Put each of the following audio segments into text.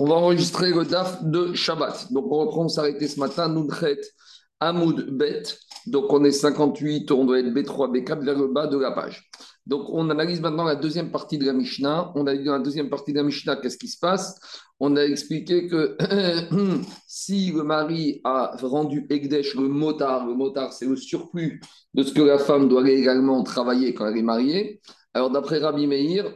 On va enregistrer le DAF de Shabbat. Donc, on reprend, on s'arrêter ce matin, Nudchet, Hamoud, Bet. Donc, on est 58, on doit être B3, B4 vers le bas de la page. Donc, on analyse maintenant la deuxième partie de la Mishnah. On a dit dans la deuxième partie de la Mishnah, qu'est-ce qui se passe? On a expliqué que si le mari a rendu Egdesh le motard, le motard, c'est le surplus de ce que la femme doit également travailler quand elle est mariée. Alors, d'après Rabbi Meir,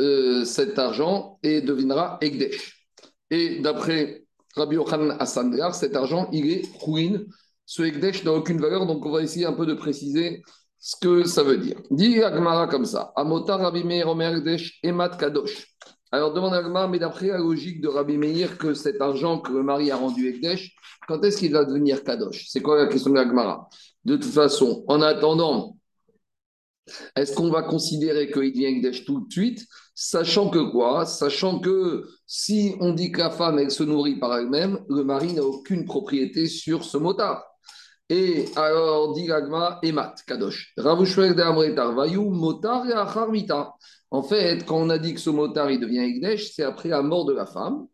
euh, cet argent et deviendra Egdesh. Et d'après Rabbi Yochanan Assandar, cet argent, il est ruine. Ce Egdesh n'a aucune valeur, donc on va essayer un peu de préciser ce que ça veut dire. Dit Agmara comme ça Amota Rabbi Meir Omer Egdesh Emat Kadosh. Alors demande Agmara, mais d'après la logique de Rabbi Meir, que cet argent que le mari a rendu Egdesh, quand est-ce qu'il va devenir Kadosh? C'est quoi la question de Agmara De toute façon, en attendant, est-ce qu'on va considérer qu'il devient Egdesh tout de suite? Sachant que quoi? Sachant que si on dit que la femme, se nourrit par elle-même, le mari n'a aucune propriété sur ce motard. Et alors, dit Gagma, Emat, Kadosh. motar et En fait, quand on a dit que ce motard, il devient Egdesh, c'est après la mort de la femme.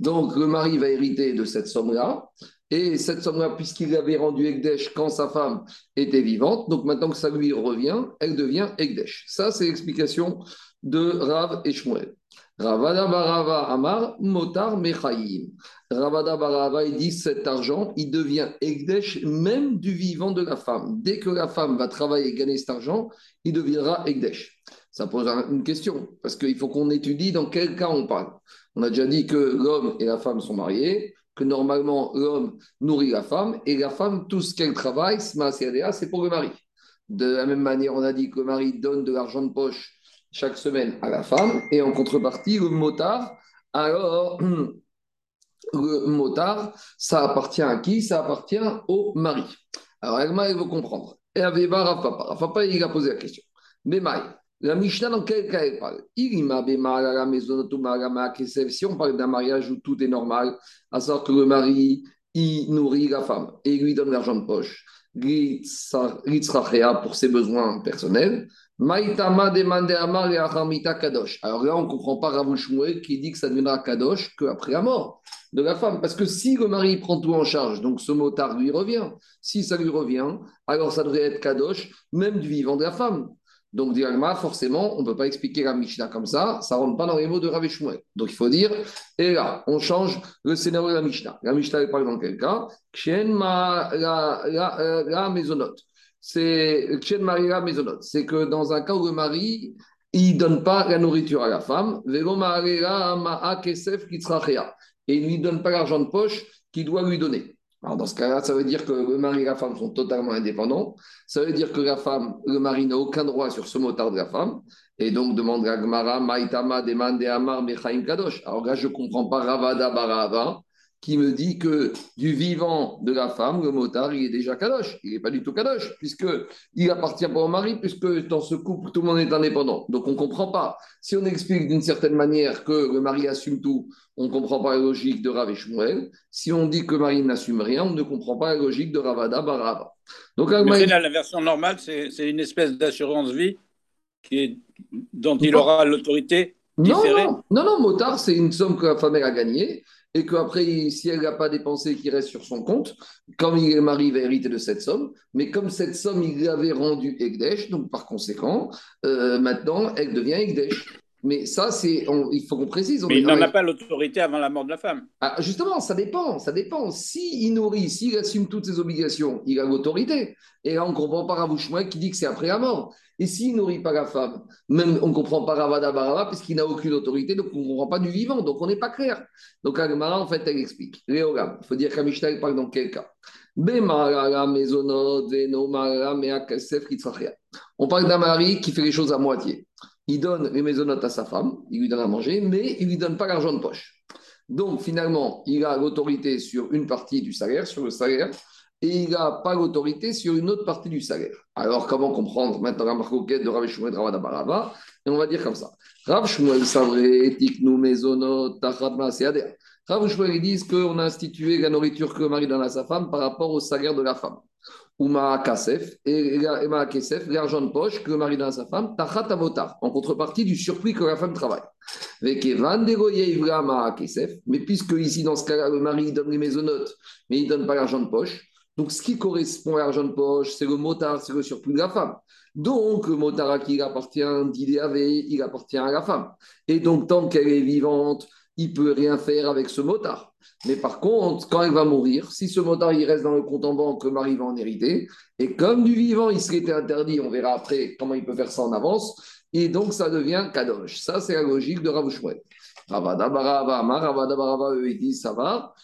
Donc, le mari va hériter de cette somme-là. Et cette somme-là, puisqu'il avait rendu Egdesh quand sa femme était vivante, donc maintenant que ça lui revient, elle devient Egdesh. Ça, c'est l'explication de Rav et Shmuel. Ravada Barava Amar Motar Mechaïm. Ravada Barava, il dit cet argent, il devient Egdesh même du vivant de la femme. Dès que la femme va travailler et gagner cet argent, il deviendra Egdesh. Ça pose une question, parce qu'il faut qu'on étudie dans quel cas on parle. On a déjà dit que l'homme et la femme sont mariés que normalement l'homme nourrit la femme et la femme, tout ce qu'elle travaille, c'est pour le mari. De la même manière, on a dit que le mari donne de l'argent de poche chaque semaine à la femme et en contrepartie, le motard, alors le motard, ça appartient à qui? Ça appartient au mari. Alors, Elma, elle veut comprendre. Et Aveva Rafapa. Rafapa, il a posé la question. Mais Maï, la Mishnah, dans quel cas elle parle? Si on parle d'un mariage où tout est normal, à savoir que le mari, il nourrit la femme et lui donne l'argent de poche, pour ses besoins personnels. Alors là, on ne comprend pas Rav qui dit que ça deviendra Kadosh qu'après la mort de la femme. Parce que si le mari prend tout en charge, donc ce motard lui revient. Si ça lui revient, alors ça devrait être Kadosh, même du vivant de la femme. Donc, directement, forcément, on ne peut pas expliquer la Mishnah comme ça, ça ne rentre pas dans les mots de Rav Donc, il faut dire, et là, on change le scénario de la Mishnah. La Mishnah, elle parle dans quel cas? Ma la, la, maisonnote. C'est la maisonnote. C'est que dans un cas où le mari, il ne donne pas la nourriture à la femme, et il ne lui donne pas l'argent de poche qu'il doit lui donner. Alors dans ce cas-là, ça veut dire que le mari et la femme sont totalement indépendants. Ça veut dire que la femme, le mari n'a aucun droit sur ce motard de la femme. Et donc demande à Gmara, Maïtama, demande Amar, Mechaim Kadosh. Alors là, je ne comprends pas Ravada Barava qui me dit que du vivant de la femme, le motard, il est déjà kadosh. Il n'est pas du tout kadosh, puisqu'il appartient pas au mari, puisque dans ce couple, tout le monde est indépendant. Donc on ne comprend pas. Si on explique d'une certaine manière que le mari assume tout, on ne comprend pas la logique de Rav et Shmuel. Si on dit que le mari n'assume rien, on ne comprend pas la logique de Ravada Barava. Donc, la version normale, c'est une espèce d'assurance vie qui est, dont il aura l'autorité non, non, non, non, motard, c'est une somme que la femme a gagnée et qu'après, si elle n'a pas dépensé, qu'il reste sur son compte, comme il est marié, il va hériter de cette somme. Mais comme cette somme, il l'avait rendue Egdesh, donc par conséquent, euh, maintenant, elle devient Egdesh. Mais ça, c'est, il faut qu'on précise. Mais il n'en a pas l'autorité avant la mort de la femme. Ah, justement, ça dépend, ça dépend. S'il il nourrit, s'il assume toutes ses obligations, il a l'autorité. Et là, on ne comprend pas Ravouchouin qui dit que c'est après la mort. Et s'il nourrit pas la femme, même on ne comprend pas Ravada Barava puisqu'il n'a aucune autorité, donc on ne comprend pas du vivant, donc on n'est pas clair. Donc Agmara, en fait, elle explique. Léogam, il faut dire qu'Amishta, parle dans quel cas? On parle d'un mari qui fait les choses à moitié il donne les maisonnotes à sa femme, il lui donne à manger, mais il ne lui donne pas l'argent de poche. Donc finalement, il a l'autorité sur une partie du salaire, sur le salaire, et il n'a pas l'autorité sur une autre partie du salaire. Alors comment comprendre maintenant la marque de Rav Shmuel Ravada Barava Et on va dire comme ça. Rav Shmuel Rav Shmuel, ils disent qu'on a institué la nourriture que le mari donne à sa femme par rapport au salaire de la femme ou Kasef, et l'argent de poche que le mari donne à sa femme, Tachat en contrepartie du surplus que la femme travaille. Mais puisque ici, dans ce cas-là, le mari donne les maisonnotes, mais il ne donne pas l'argent de poche, donc, ce qui correspond à l'argent de poche, c'est le motard, c'est le surplus de la femme. Donc, le motard à qui il appartient d'IDAV, il appartient à la femme. Et donc, tant qu'elle est vivante, il peut rien faire avec ce motard. Mais par contre, quand elle va mourir, si ce motard il reste dans le compte en banque, le mari va en hériter. Et comme du vivant, il serait interdit, on verra après comment il peut faire ça en avance. Et donc, ça devient kadosh. Ça, c'est la logique de Ravouchouet. Ravada Barava, Ravada Barava, eux, ils disent ça va.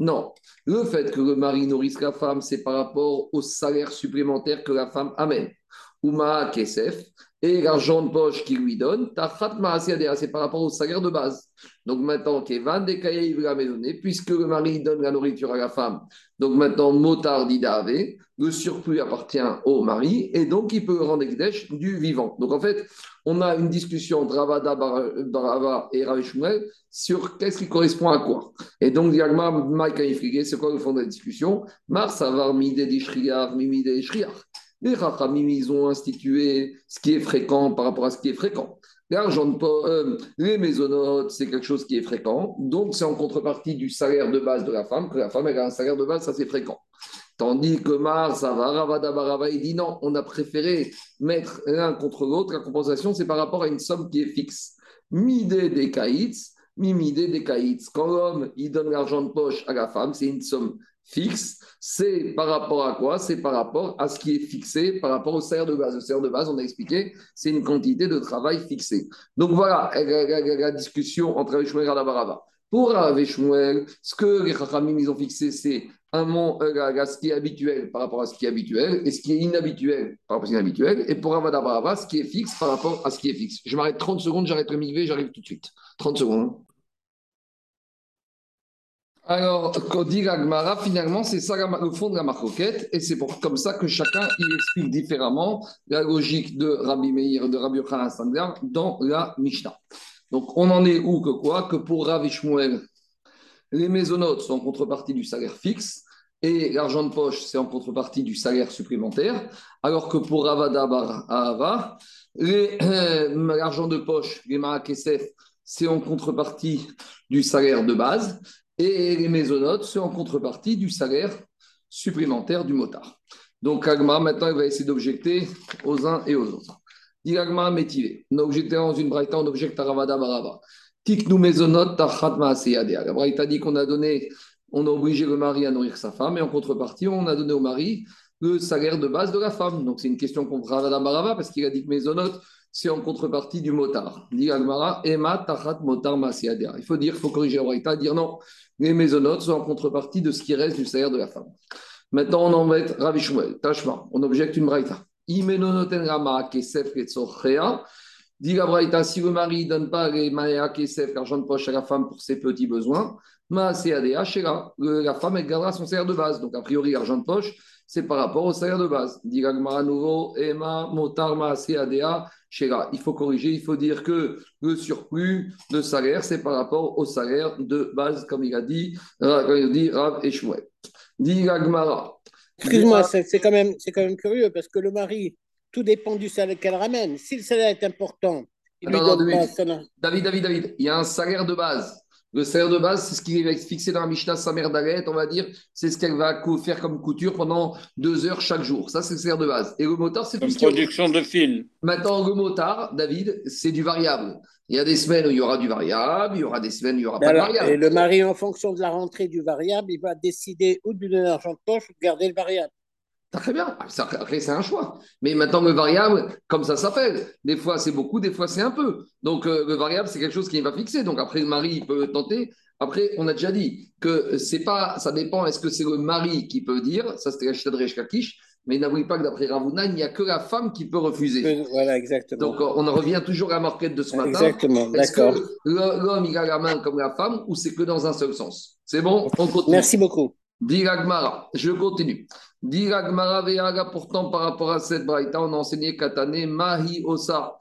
Non. Le fait que le mari nourrisse la femme, c'est par rapport au salaire supplémentaire que la femme amène. Uma Kesef, et l'argent de poche qu'il lui donne, c'est par rapport au salaire de base. Donc maintenant, Kevan la maisonner, puisque le mari donne la nourriture à la femme. Donc maintenant, Motar le surplus appartient au mari, et donc il peut rendre Ekdesh du vivant. Donc en fait, on a une discussion entre Ravada Barava et Ravishmuel sur qu'est-ce qui correspond à quoi. Et donc, Diagma, Mike c'est quoi le fond de la discussion? Mars, Avar, Mide, Dishriar, Mimide, Shriar. Les Rachamim, ils ont institué ce qui est fréquent par rapport à ce qui est fréquent. L'argent de euh, les maisonnotes, c'est quelque chose qui est fréquent. Donc, c'est en contrepartie du salaire de base de la femme, que la femme a un salaire de base, ça c'est fréquent. Tandis que Mars, Barava, il dit non, on a préféré mettre l'un contre l'autre. La compensation, c'est par rapport à une somme qui est fixe. Midé des kaïts, mimidé des kaïts. Quand l'homme, il donne l'argent de poche à la femme, c'est une somme fixe, c'est par rapport à quoi? C'est par rapport à ce qui est fixé, par rapport au salaire de base. Le salaire de base, on a expliqué, c'est une quantité de travail fixée. Donc voilà la, discussion entre Avishmuel et Radabaraba. Pour Avishmuel, ce que les Chachamim ils ont fixé, c'est un mot, euh, ce qui est habituel par rapport à ce qui est habituel, et ce qui est inhabituel par rapport à ce qui est inhabituel, et pour Avadabaraba, ce qui est fixe par rapport à ce qui est fixe. Je m'arrête 30 secondes, j'arrête le migvé, j'arrive tout de suite. 30 secondes. Alors, dit Gagmara, finalement, c'est ça le fond de la marcoquette, et c'est comme ça que chacun il explique différemment la logique de Rabbi Meir, de Rabbi Yochanan Sandler dans la Mishnah. Donc, on en est où que quoi? Que pour Rav Shmuel, les maisonnotes sont en contrepartie du salaire fixe, et l'argent de poche, c'est en contrepartie du salaire supplémentaire, alors que pour Ravada Bar l'argent de poche, les Marakesef, c'est en contrepartie du salaire de base, et les maisonnotes, c'est en contrepartie du salaire supplémentaire du motard. Donc, Agma, maintenant, il va essayer d'objecter aux uns et aux autres. Dit Agma, métivé. On a objecté dans une braïta, on objecte à Ravada Barava. Tiknu maisonot tachat La braïta dit qu'on a donné, on a obligé le mari à nourrir sa femme, et en contrepartie, on a donné au mari le salaire de base de la femme. Donc, c'est une question contre Ravada Barava, parce qu'il a dit que maisonot, c'est en contrepartie du motard. Dit Agmara, Ema tachat motar Il faut dire, il faut corriger la braïta, dire non les maisonnotes sont en contrepartie de ce qui reste du salaire de la femme. Maintenant, on en met Ravi Shmuel, Tashma, on objecte une braïta. Imenonoten Rama Kesef Dit si le mari ne donne pas les l'argent de poche à la femme pour ses petits besoins, Ma la femme, elle gardera son salaire de base. Donc, a priori, l'argent de poche, c'est par rapport au salaire de base. Dit nouveau, Ema Motar Maaseadea il faut corriger, il faut dire que le surplus de salaire, c'est par rapport au salaire de base, comme il a dit, euh, il dit Rav et Dit Excuse-moi, c'est quand, quand même curieux parce que le mari, tout dépend du salaire qu'elle ramène. Si le salaire est important, il lui donne David, David, David, il y a un salaire de base. Le salaire de base, c'est ce qui va être fixé dans la Mishnah mère Dalet, on va dire, c'est ce qu'elle va faire comme couture pendant deux heures chaque jour. Ça, c'est le salaire de base. Et le motard, c'est tout ce qui production de fil. Maintenant, le motard, David, c'est du variable. Il y a des semaines où il y aura du variable, il y aura des semaines où il n'y aura pas de variable. Et le mari, en fonction de la rentrée du variable, il va décider ou de lui donner l'argent de poche ou de garder le variable. Très bien, après c'est un choix. Mais maintenant le variable, comme ça s'appelle, des fois c'est beaucoup, des fois c'est un peu. Donc euh, le variable c'est quelque chose qui n'est pas fixé. Donc après le mari peut tenter. Après on a déjà dit que c'est pas, ça dépend. Est-ce que c'est le mari qui peut dire, ça c'était Rachid Kakish, mais n'avouez pas que d'après Ravuna, il n'y a que la femme qui peut refuser. Voilà, exactement. Donc on en revient toujours à la marquette de ce matin. Exactement, d'accord. L'homme il a la main comme la femme ou c'est que dans un seul sens? C'est bon? On continue. Merci beaucoup. Diragmara, je continue. Diragmara Veaga, pourtant par rapport à cette braïta, on a enseigné Katane, Mahi Osa.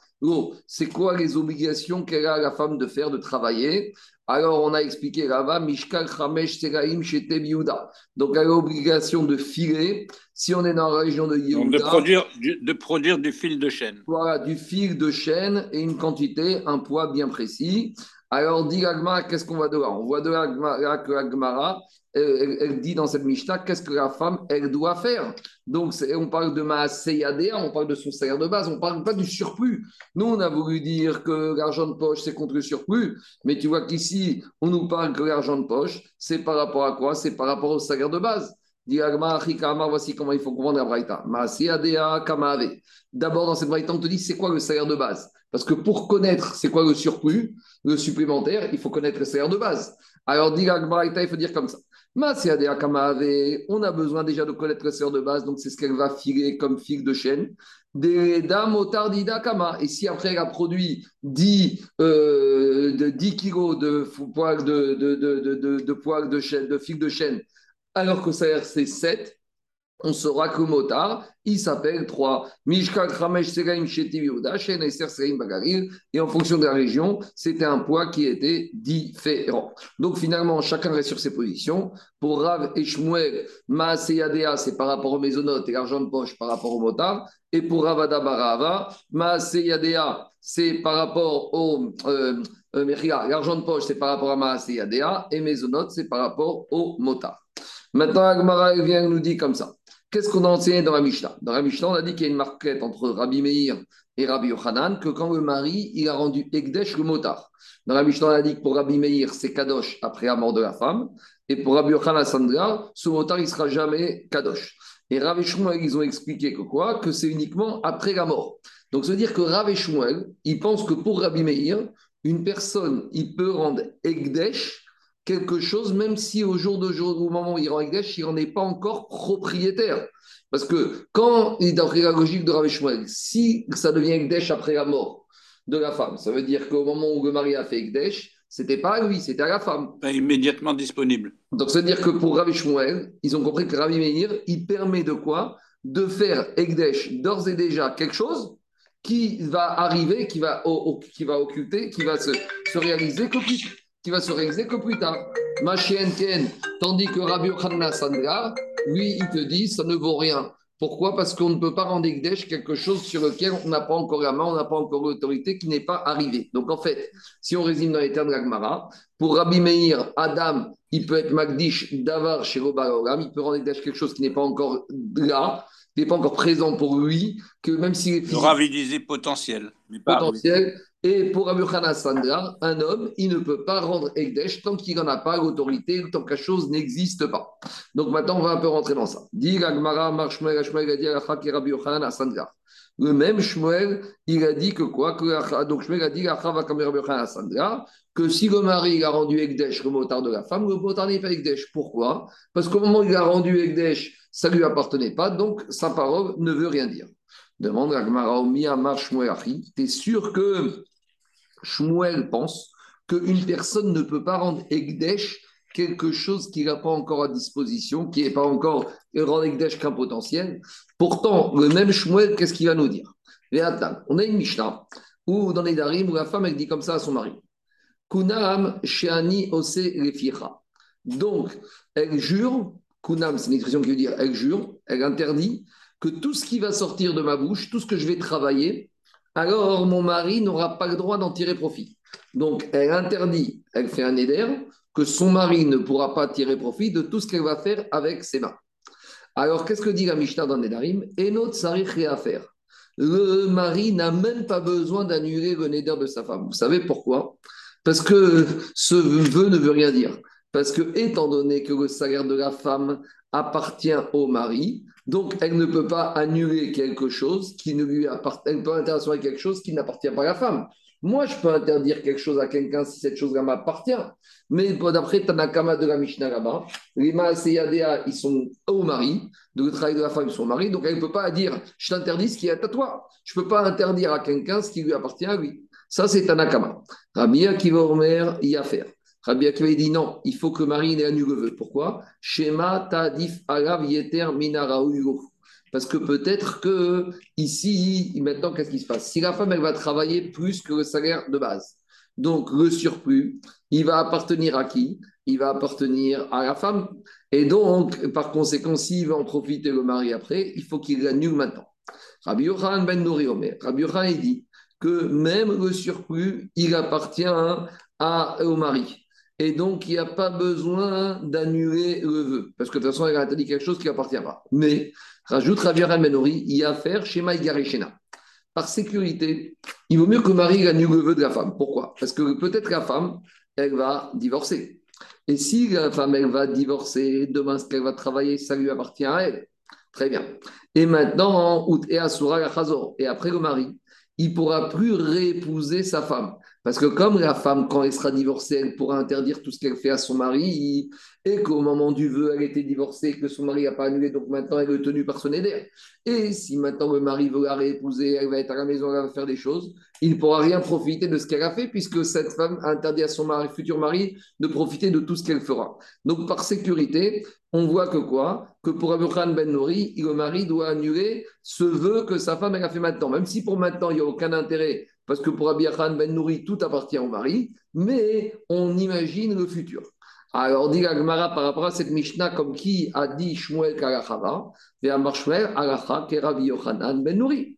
c'est quoi les obligations qu'elle a la femme de faire, de travailler? Alors, on a expliqué là-bas, Mishkal Chamesh Seraim Shete Yehuda. Donc, elle a l'obligation de filer si on est dans la région de Yehuda. de produire, du, de produire du fil de chêne. Voilà, du fil de chêne et une quantité, un poids bien précis. Alors, dit l'Agmara, qu'est-ce qu'on voit de là? On voit de là que l'Agmara, elle, dit dans cette Mishnah, qu'est-ce que la femme, elle doit faire? Donc, on parle de Maaseyadea, on parle de son salaire de base, on parle pas du surplus. Nous, on a voulu dire que l'argent de poche, c'est contre le surplus, mais tu vois qu'ici, on nous parle que l'argent de poche, c'est par rapport à quoi? C'est par rapport au salaire de base. Voici comment il faut comprendre la. D'abord, dans cette Braïta, on te dit c'est quoi le salaire de base? Parce que pour connaître c'est quoi le surplus, le supplémentaire, il faut connaître le salaire de base. Alors, dit il faut dire comme ça. On a besoin déjà de connaître le salaire de base, donc c'est ce qu'elle va filer comme fil de chaîne. Et si après elle a produit 10, euh, de 10 kilos de poils de, de, de, de, de de, de fil de chaîne alors que ça c'est 7, on saura que motard, il s'appelle 3. Mishkal Kramesh Segaim et en fonction de la région, c'était un poids qui était différent. Donc finalement, chacun reste sur ses positions. Pour Rav et Shmuel, Maaseyadea, c'est par rapport aux maisonnotes et l'argent de poche par rapport au motard. Et pour Ravada Barava, Maaseyadea, c'est par rapport au. Euh, euh, l'argent de poche, c'est par rapport à Maaseyadea, et maisonnotes, c'est par rapport au motard. Maintenant, Agmara vient nous dit comme ça. Qu'est-ce qu'on a enseigné dans la Mishnah? Dans la Mishnah, on a dit qu'il y a une marquette entre Rabbi Meir et Rabbi Yochanan, que quand le mari, il a rendu Ekdesh le motard. Dans la Mishnah, on a dit que pour Rabbi Meir, c'est Kadosh après la mort de la femme. Et pour Rabbi Yochanan Sandra, ce motard, il ne sera jamais Kadosh. Et Rabbi Shmuel, ils ont expliqué que quoi? Que c'est uniquement après la mort. Donc, ça veut dire que Rabbi Shmuel, il pense que pour Rabbi Meir, une personne, il peut rendre Ekdesh quelque chose, même si au jour d'aujourd'hui, au moment où il rend Ekdesh, il n'en est pas encore propriétaire. Parce que quand, dans la logique de Rav si ça devient Ekdesh après la mort de la femme, ça veut dire qu'au moment où le mari a fait Ekdesh, c'était pas à lui, c'était à la femme. Pas immédiatement disponible. Donc, ça veut dire que pour Rav ils ont compris que Ravi Meir, il permet de quoi? De faire Ekdesh d'ores et déjà quelque chose qui va arriver, qui va, qui va occulter, qui va se, se réaliser qui va se réaliser que plus tard. Ken, tandis que Rabbi Yochanan Sandra, lui, il te dit, ça ne vaut rien. Pourquoi? Parce qu'on ne peut pas rendre Ekdesh quelque chose sur lequel on n'a pas encore la main, on n'a pas encore l'autorité, qui n'est pas arrivé. Donc en fait, si on résume dans les termes de l'Agmara, pour Rabbi Meir, Adam, il peut être Magdish, Davar, chez il peut rendre Ekdesh quelque chose qui n'est pas encore là, n'est pas encore présent pour lui, que même s'il est disait potentiel. potentiel, et pour Rabbi Sandra, un homme, il ne peut pas rendre Ekdesh tant qu'il n'en a pas l'autorité, tant que la chose n'existe pas. Donc maintenant, on va un peu rentrer dans ça. Dit. Le même Shmuel, il a dit que quoi que, Donc Shmuel a dit que si le mari a rendu Ekdesh le motard de la femme, le motard n'est pas Ekdesh. Pourquoi? Parce qu'au moment où il a rendu Ekdesh, ça ne lui appartenait pas, donc sa parole ne veut rien dire. Demande Agmara Omia Mar Shmuel Tu es sûr que Shmuel pense qu'une personne ne peut pas rendre Egdesh quelque chose qu'il n'a pas encore à disposition, qui n'est pas encore rendre Egdesh qu'un potentiel? Pourtant, le même Shmuel, qu'est-ce qu'il va nous dire? On a une Mishnah où dans les Darim, où la femme elle dit comme ça à son mari Kunam Sheani Ose Reficha. Donc, elle jure, Kunam, c'est une expression qui veut dire elle jure, elle interdit que tout ce qui va sortir de ma bouche, tout ce que je vais travailler, alors mon mari n'aura pas le droit d'en tirer profit. Donc, elle interdit, elle fait un éder, que son mari ne pourra pas tirer profit de tout ce qu'elle va faire avec ses mains. Alors, qu'est-ce que dit la Mishnah dans Nedarim? Et notre sarich faire. Le mari n'a même pas besoin d'annuler le néder de sa femme. Vous savez pourquoi? Parce que ce vœu ne veut rien dire. Parce que, étant donné que le salaire de la femme appartient au mari, donc, elle ne peut pas annuler quelque chose qui ne lui appartient. Elle peut interdire quelque chose qui n'appartient pas à la femme. Moi, je peux interdire quelque chose à quelqu'un si cette chose-là m'appartient. Mais d'après Tanakama de la Mishnah là-bas, les Maaseyadea, ils sont au mari, de le travail de la femme, ils sont au mari. Donc, elle ne peut pas dire je t'interdis ce qui est à toi. Je ne peux pas interdire à quelqu'un ce qui lui appartient à lui. Ça, c'est Tanakama. Rabbi Akiva Omer, y a faire. Rabbi Akiva dit non, il faut que Marie ait annulé le vœu. Pourquoi? Shema tadif alav yeter Parce que peut-être que ici, maintenant, qu'est-ce qui se passe? Si la femme, elle va travailler plus que le salaire de base, Donc, le surplus, il va appartenir à qui? Il va appartenir à la femme. Et donc, par conséquent, s'il veut en profiter le mari après, il faut qu'il l'annule maintenant. Rabbi Yochanan ben Nouri Omer. Rabbi Yochanan, il dit que même le surplus, il appartient à, au mari. Et donc, il n'y a pas besoin d'annuler le vœu. Parce que de toute façon, elle a dit quelque chose qui appartient pas. Mais, rajoute ben Nouri, il y a affaire chez Maïgarechena. Par sécurité, il vaut mieux que le mari annule le vœu de la femme. Pourquoi? Parce que peut-être la femme, elle va divorcer. Et si la femme, elle va divorcer, demain, ce qu'elle va travailler, ça lui appartient à elle. Très bien. Et maintenant, et après le mari, il pourra plus réépouser sa femme. Parce que comme la femme, quand elle sera divorcée, elle pourra interdire tout ce qu'elle fait à son mari, et qu'au moment du vœu, elle était divorcée, que son mari n'a pas annulé, donc maintenant elle est tenue par son aider. Et si maintenant le mari veut la réépouser, elle va être à la maison, elle va faire des choses, il ne pourra rien profiter de ce qu'elle a fait, puisque cette femme a interdit à son mari, futur mari de profiter de tout ce qu'elle fera. Donc par sécurité, on voit que quoi? Que pour Abraham Ben Nouri, le mari doit annuler ce vœu que sa femme a fait maintenant, même si pour maintenant il n'y a aucun intérêt parce que pour Abiachan Ben Nouri, tout appartient au mari, mais on imagine le futur. Alors, dit Agmara par rapport à cette Mishnah, comme qui a dit Shmuel Kalachava, et Amar Shmuel Alacha Rabbi Yochanan Ben Nouri.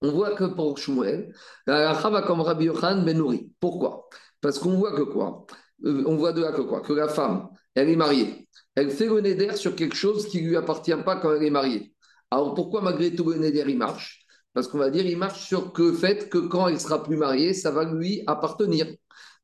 On voit que pour Shmuel, Alacha va comme Rabbi Yochanan Ben Nouri. Pourquoi? Parce qu'on voit que quoi? Euh, On voit de là que quoi? Que la femme, elle est mariée. Elle fait le neder sur quelque chose qui ne lui appartient pas quand elle est mariée. Alors pourquoi malgré tout le neder il marche? Parce qu'on va dire il marche sur le fait que quand elle sera plus mariée, ça va lui appartenir.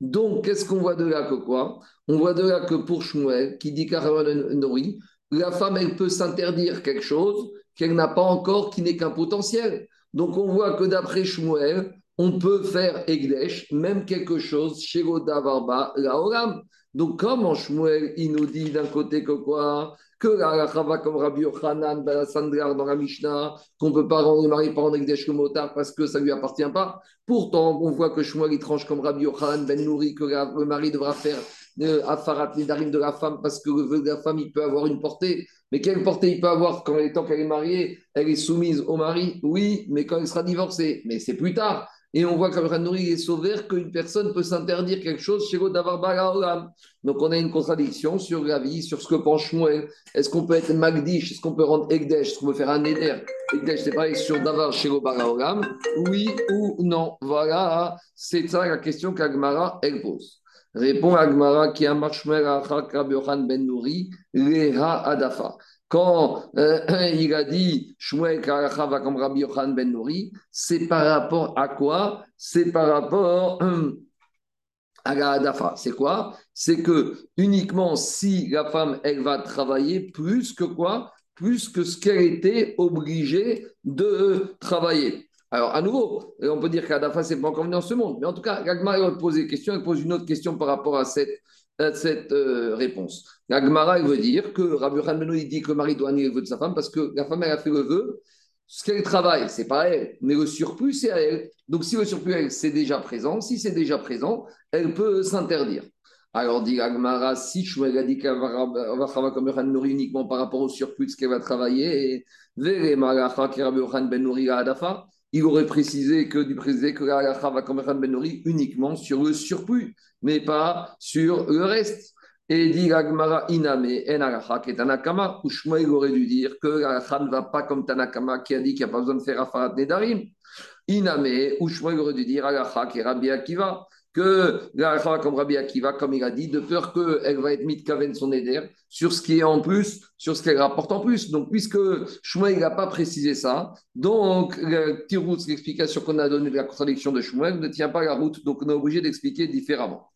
Donc, qu'est-ce qu'on voit de là que quoi? On voit de là que pour Shmuel, qui dit Nori, la femme, elle peut s'interdire quelque chose qu'elle n'a pas encore, qui n'est qu'un potentiel. Donc, on voit que d'après Shmuel, on peut faire Egdesh, même quelque chose chez Goda Varba, la Olam. Donc, comme en Shmuel, il nous dit d'un côté que quoi? Que la Chava comme Rabbi Yochanan, ben, Sandrar dans la Mishnah, qu'on ne peut pas rendre le mari par en Egdesh le motard parce que ça ne lui appartient pas. Pourtant, on voit que Shmuel, il tranche comme Rabbi Yochanan, Ben Nouri, que le mari devra faire euh, Afarat Nedarim de la femme parce que le vœu de la femme, il peut avoir une portée. Mais quelle portée il peut avoir quand, tant qu'elle est mariée, elle est soumise au mari? Oui, mais quand elle sera divorcée. Mais c'est plus tard. Et on voit qu'Abraham est sauvé qu'une personne peut s'interdire quelque chose chez Godavar Donc on a une contradiction sur la vie, sur ce que pense Shmuel. Est-ce qu'on peut être Magdish? Est-ce qu'on peut rendre Egdesh Est-ce qu'on peut faire un Eder? Egdesh, c'est pareil sur Davar chez Oui ou non? Voilà, c'est ça la question qu'Agmara, elle pose. Répond Agmara qui a Shmuel Achak Ben Nouri, Leha Adafa quand euh, il a dit Rabbi ben c'est par rapport à quoi? C'est par rapport à la Hadafa. C'est quoi? C'est que uniquement si la femme, elle va travailler plus que quoi? Plus que ce qu'elle était obligée de travailler. Alors, à nouveau, on peut dire qu'Adafa, c'est pas encore venu dans ce monde. Mais en tout cas, Gagmar, elle pose des questions, elle pose une autre question par rapport à cette cette euh, réponse. La Gemara, veut dire que Rabbi Hanbeno, il dit que le mari doit annuler le vœu de sa femme parce que la femme, elle a fait le vœu. Ce qu'elle travaille, c'est pas elle, mais le surplus, c'est à elle. Donc, si le surplus, c'est déjà présent, si c'est déjà présent, elle peut s'interdire. Alors, dit Agmara, si Shmuel a dit qu'elle va travailler comme Nouri uniquement par rapport au surplus de ce qu'elle va travailler, et il aurait précisé que du précisé que la va Ben Nouri uniquement sur le surplus, mais pas sur le reste. Et dit Gagmara Iname en alacha qui est Tanakama, où Shmuel aurait dû dire que la ne va pas comme Tanakama qui a dit qu'il n'y a pas besoin de faire Afarat Nedarim. Iname, où Shmuel aurait dû dire alacha qui est Rabbi Akiva que la comme Rabbi Akiva, comme il a dit, de peur qu'elle va être mitkaven son éder sur ce qui est en plus, sur ce qu'elle rapporte en plus. Donc, puisque Shmuel n'a pas précisé ça, donc route, l'explication qu'on a donnée de la contradiction de Shmuel ne tient pas la route, donc on est obligé d'expliquer différemment.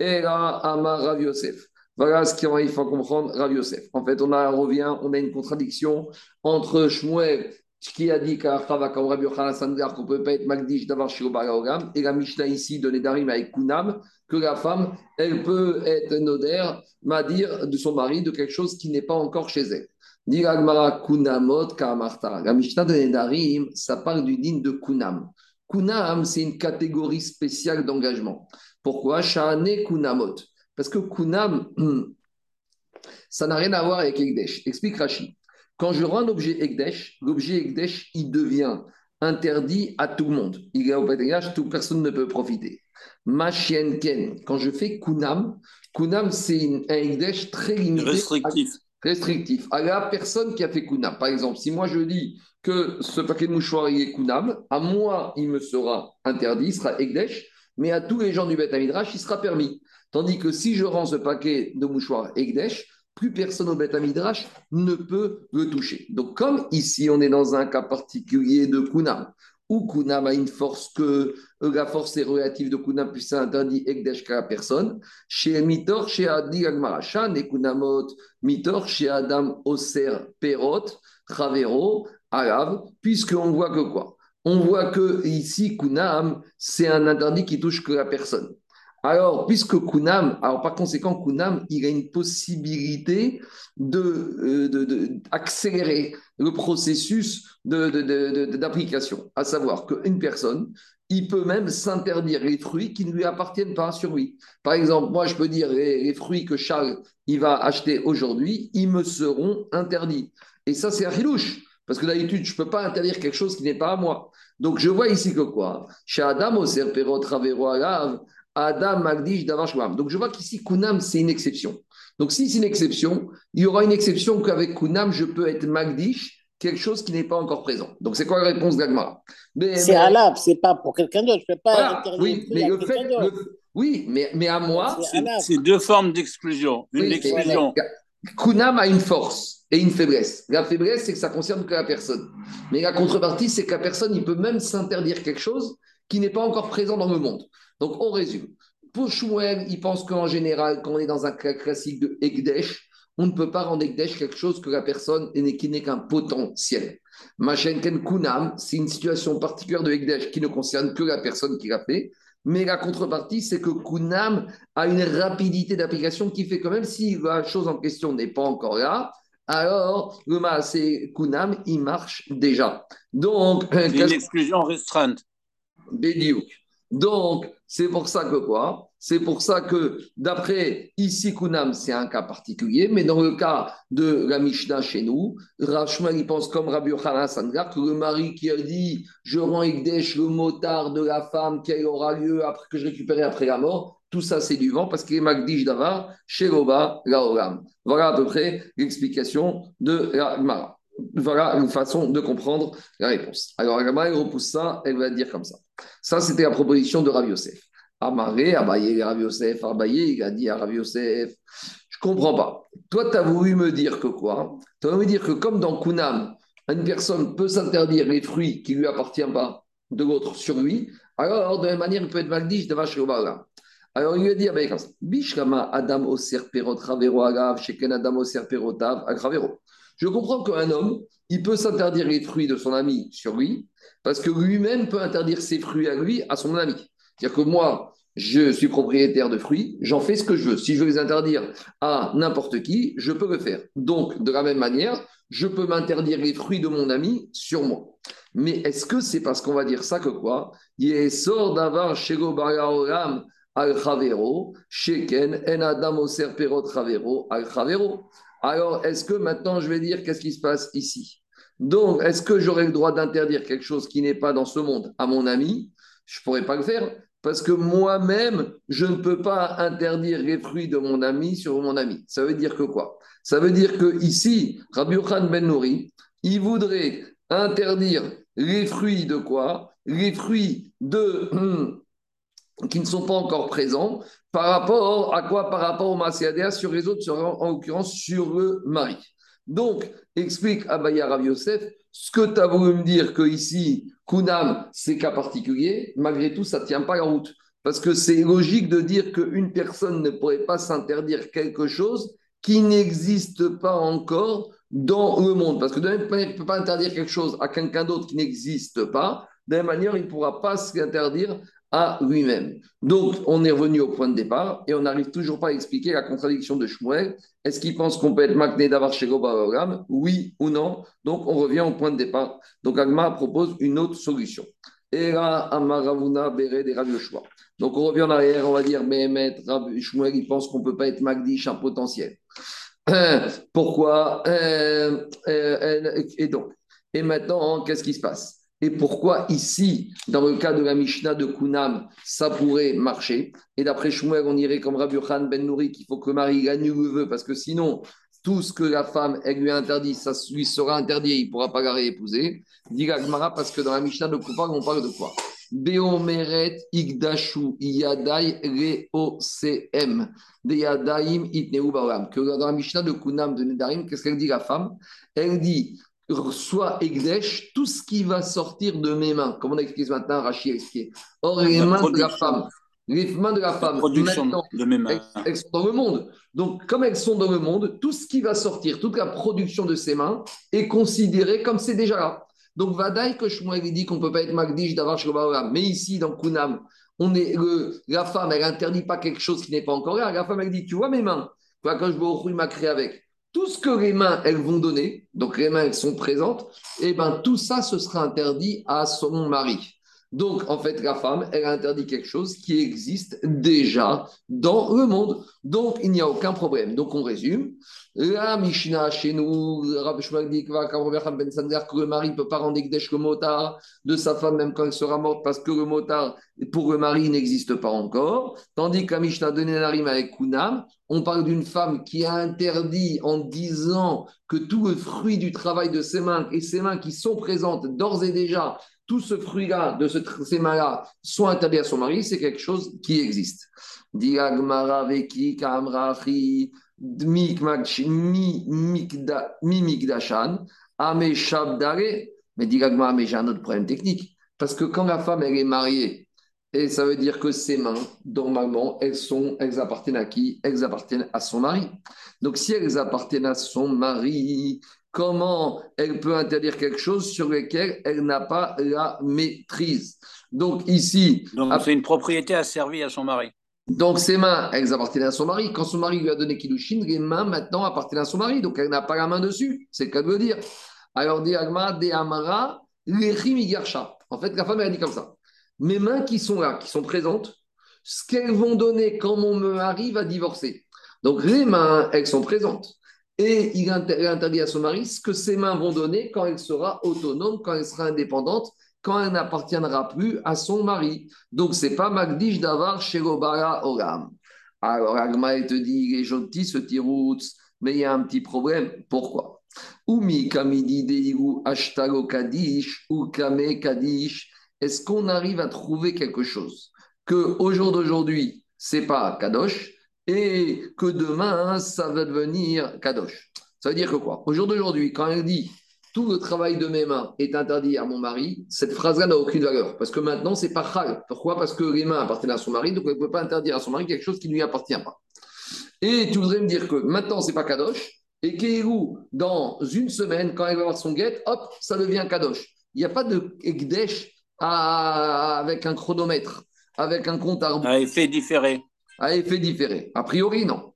Et là, Amar Rav Yosef. Voilà ce qu'il faut comprendre, Rav Yosef. En fait, on a, revient, on a une contradiction entre Shmuel qui a dit qu'on ne peut pas être Magdish d'avoir Shirobaraogam, et la Mishnah ici de Nedarim avec Kunam, que la femme, elle peut être Noder, dire de son mari, de quelque chose qui n'est pas encore chez elle. Kunamot La Mishnah de Nedarim, ça parle du digne de Kunam. Kunam, c'est une catégorie spéciale d'engagement. Pourquoi? Shane Kunamot. Parce que Kunam, ça n'a rien à voir avec Ekdesh. Explique Rachid. Quand je rends un objet Ekdesh, l'objet Ekdesh, il devient interdit à tout le monde. Il est au Beth toute personne ne peut profiter. Ma chienne Ken, quand je fais Kunam, Kunam c'est un Ekdesh très limité. Restrictif. restrictif. À la personne qui a fait Kunam. Par exemple, si moi je dis que ce paquet de mouchoirs est Kunam, à moi il me sera interdit, il sera Ekdesh, mais à tous les gens du Beth Midrash, il sera permis. Tandis que si je rends ce paquet de mouchoirs Ekdesh, plus personne au Beth Midrash ne peut le toucher. Donc, comme ici, on est dans un cas particulier de Kunam, où Kunam a une force que euh, la force est relative de Kunam, puis ça interdit Ekdesh qu'à la personne, chez Mitor, chez Adi Agmarachan, et Kunamot, Mitor, chez Adam Oser Perot, Travero, Arav, puisqu'on voit que quoi? On voit que ici, Kunam, c'est un interdit qui touche que la personne. Alors, puisque Kunam, alors par conséquent, Kunam, il a une possibilité d'accélérer de, euh, le processus d'application, à savoir qu'une personne, il peut même s'interdire les fruits qui ne lui appartiennent pas sur lui. Par exemple, moi, je peux dire les, fruits que Charles il va acheter aujourd'hui, ils me seront interdits. Et ça, c'est un rilouche. Parce que d'habitude, je ne peux pas interdire quelque chose qui n'est pas à moi. Donc, je vois ici que quoi? Chez Adam, Adam Magdish Davashwam. Donc je vois qu'ici, Kunam, c'est une exception. Donc si c'est une exception, il y aura une exception qu'avec Kunam, je peux être Magdish, quelque chose qui n'est pas encore présent. Donc c'est quoi la réponse d'Agmara? C'est Alab, c'est pas pour quelqu'un d'autre. Je ne peux pas oui, mais le fait, oui, mais, mais à moi. C'est deux formes d'exclusion. Une exclusion. Kunam a une force et une faiblesse. La faiblesse, c'est que ça concerne que la personne. Mais la contrepartie, c'est que la personne, il peut même s'interdire quelque chose qui n'est pas encore présent dans le monde. Donc, on résume. Pour Shmuel, il pense qu'en général, quand on est dans un cas classique de Ekdesh, on ne peut pas rendre Ekdesh quelque chose que la personne qui n'est qu'un potentiel. Machenken Kunam, c'est une situation particulière de Ekdesh qui ne concerne que la personne qui l'a fait. Mais la contrepartie, c'est que Kunam a une rapidité d'application qui fait que même si la chose en question n'est pas encore là, alors le c'est Kunam, il marche déjà. Donc, c'est une exclusion restreinte. Bédiouk. Donc, c'est pour ça que quoi? C'est pour ça que, d'après ici Kunam, c'est un cas particulier, mais dans le cas de la Mishnah chez nous, Rachman, il pense comme Rabbi Yochanan Sandgar que le mari qui a dit Je rends Ekdesh le motard de la femme qui aura lieu après que je récupérerai après la mort, tout ça c'est du vent parce qu'il est Magdish Davar, Sheroba, Laolam. Voilà à peu près l'explication de la. Voilà une façon de comprendre la réponse. Alors, Agama, elle repousse ça, elle va dire comme ça. Ça, c'était la proposition de Rav Yosef. Amaré, Abaye, Rav Yosef, Abaye, il a dit à Rav Yosef, je comprends pas. Toi, tu as voulu me dire que quoi? Tu as voulu me dire que comme dans Kunam, une personne peut s'interdire les fruits qui lui appartiennent pas de l'autre sur lui, alors de la même manière, il peut être maldiche de vache alors il lui a dit, comme ça, Bishkama Adam Oser Perot Ravero Agav, Sheken Adam Oser Perotav Agravero. Je comprends qu'un homme, il peut s'interdire les fruits de son ami sur lui, parce que lui-même peut interdire ses fruits à lui, à son ami. C'est-à-dire que moi, je suis propriétaire de fruits, j'en fais ce que je veux. Si je veux les interdire à n'importe qui, je peux le faire. Donc, de la même manière, je peux m'interdire les fruits de mon ami sur moi. Mais est-ce que c'est parce qu'on va dire ça que quoi? Sort al. Alors, est-ce que maintenant je vais dire qu'est-ce qui se passe ici? Donc, est-ce que j'aurai le droit d'interdire quelque chose qui n'est pas dans ce monde? À mon ami Je ne pourrais pas le faire parce que moi-même, je ne peux pas interdire les fruits de mon ami sur mon ami. Ça veut dire que quoi? Ça veut dire que ici, Rabbi Khan Ben Nouri, il voudrait interdire les fruits de quoi? Les fruits de qui ne sont pas encore présents par rapport à quoi Par rapport au Masiadea sur les autres, en l'occurrence sur le mari. Donc, explique Abaya Rav Yosef, ce que tu as voulu me dire que ici, Kunam, c'est cas particulier, malgré tout, ça ne tient pas la route. Parce que c'est logique de dire qu'une personne ne pourrait pas s'interdire quelque chose qui n'existe pas encore dans le monde. Parce que de même manière, il ne peut pas interdire quelque chose à quelqu'un d'autre qui n'existe pas. De la même manière, il ne pourra pas s'interdire à lui-même. Donc, on est revenu au point de départ et on n'arrive toujours pas à expliquer la contradiction de Shmuel. Est-ce qu'il pense qu'on peut être magné d'avoir chez Oui ou non? Donc, on revient au point de départ. Donc, Agma propose une autre solution. Era Amaravuna Bere des Donc, on revient en arrière, on va dire Mehemet, Shmuel, il pense qu'on ne peut pas être Magdish un potentiel. Pourquoi? Euh, euh, Et donc, et maintenant, qu'est-ce qui se passe? Et pourquoi ici, dans le cas de la Mishnah de Kunam, ça pourrait marcher? Et d'après Shmuel, on irait comme Rabbi Khan Ben Nouri qu'il faut que le mari gagne le veut, parce que sinon, tout ce que la femme elle lui a interdit, ça lui sera interdit et il ne pourra pas la réépouser. Dit parce que dans la Mishnah de Kupar, on parle de quoi? Beomeret Igdashu Yadai Reocm Itneu Que dans la Mishnah de Kunam de Nedarim, qu'est-ce qu'elle dit la femme? Elle dit soit Egdesh tout ce qui va sortir de mes mains. Comme on a expliqué ce matin, Rachid expliqué. Or, les mains de la femme, les mains de la femme, maintenant, de mes mains. Elles, sont dans le monde. Donc, comme elles sont dans le monde, tout ce qui va sortir, toute la production de ses mains est considérée comme c'est déjà là. Donc, Vadaï que Shmuel dit qu'on ne peut pas être Magdish d'avoir Mais ici, dans Kunam, on est la femme, elle n'interdit pas quelque chose qui n'est pas encore là. La femme, elle dit Tu vois mes mains? Quand je vois il m'a créé avec. Tout ce que les mains, elles vont donner, donc les mains, elles sont présentes, eh ben tout ça, ce sera interdit à son mari. Donc, en fait, la femme, elle a interdit quelque chose qui existe déjà dans le monde. Donc, il n'y a aucun problème. Donc, on résume. La Mishnah, chez nous, Rabbi dit que le mari ne peut pas rendre Ekdesh le motard de sa femme, même quand elle sera morte, parce que le motard, pour le mari, n'existe pas encore. Tandis que la Mishnah de Nenarim avec Kunam, on parle d'une femme qui a interdit en disant que tout le fruit du travail de ses mains et ses mains qui sont présentes d'ores et déjà tout ce fruit-là, de ce, mains-là, soit interdits à son mari, c'est quelque chose qui existe. Mais mais j'ai un autre problème technique. Parce que quand la femme, est mariée, et ça veut dire que ses mains, normalement, elles, sont, elles appartiennent à qui? Elles appartiennent à son mari. Donc, si elles appartiennent à son mari, comment elle peut interdire quelque chose sur lequel elle n'a pas la maîtrise. Donc ici... Donc c'est une propriété asservie à son mari. Donc ses mains, elles appartiennent à son mari. Quand son mari lui a donné Kiddushin, les mains maintenant appartiennent à son mari. Donc elle n'a pas la main dessus. C'est le cas de le dire. Alors, de Amara, En fait, la femme, elle a dit comme ça. Mes mains qui sont là, qui sont présentes, ce qu'elles vont donner quand mon mari va divorcer. Donc les mains, elles sont présentes. Et il interdit à son mari ce que ses mains vont donner quand elle sera autonome, quand elle sera indépendante, quand elle n'appartiendra plus à son mari. Donc, c'est pas Magdish d'avoir Sherobara Oram. Alors, Agma, te dit, il est gentil ce tirout, mais il y a un petit problème. Pourquoi? Umi kamidi ou kame kadish. Est-ce qu'on arrive à trouver quelque chose que au jour d'aujourd'hui, c'est pas kadosh, et que demain, ça va devenir kadosh. Ça veut dire que quoi? Au jour d'aujourd'hui, quand elle dit tout le travail de mes mains est interdit à mon mari, cette phrase-là n'a aucune valeur. Parce que maintenant, c'est pas chal. Pourquoi? Parce que les mains appartiennent à son mari, donc elle ne peut pas interdire à son mari quelque chose qui ne lui appartient pas. Et tu voudrais me dire que maintenant, c'est pas kadosh, et qu'Ehu, dans une semaine, quand elle va avoir son guet, hop, ça devient kadosh. Il n'y a pas de ekdesh avec un chronomètre, avec un compte à. Un effet différé à effet différé. A priori, non.